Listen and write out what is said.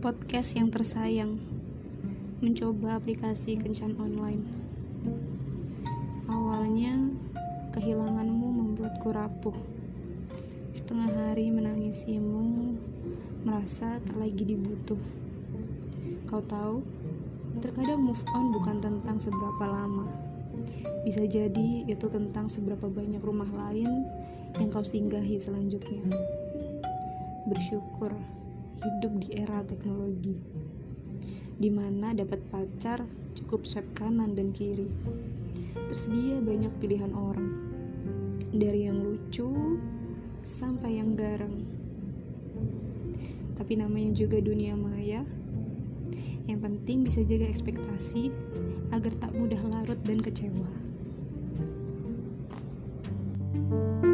podcast yang tersayang. Mencoba aplikasi kencan online. Awalnya kehilanganmu membuatku rapuh. Setengah hari menangisimu merasa tak lagi dibutuh. Kau tahu terkadang move on bukan tentang seberapa lama. Bisa jadi itu tentang seberapa banyak rumah lain yang kau singgahi selanjutnya. Bersyukur hidup di era teknologi di mana dapat pacar cukup swipe kanan dan kiri. Tersedia banyak pilihan orang dari yang lucu sampai yang garang. Tapi namanya juga dunia maya. Yang penting bisa jaga ekspektasi agar tak mudah larut dan kecewa. thank you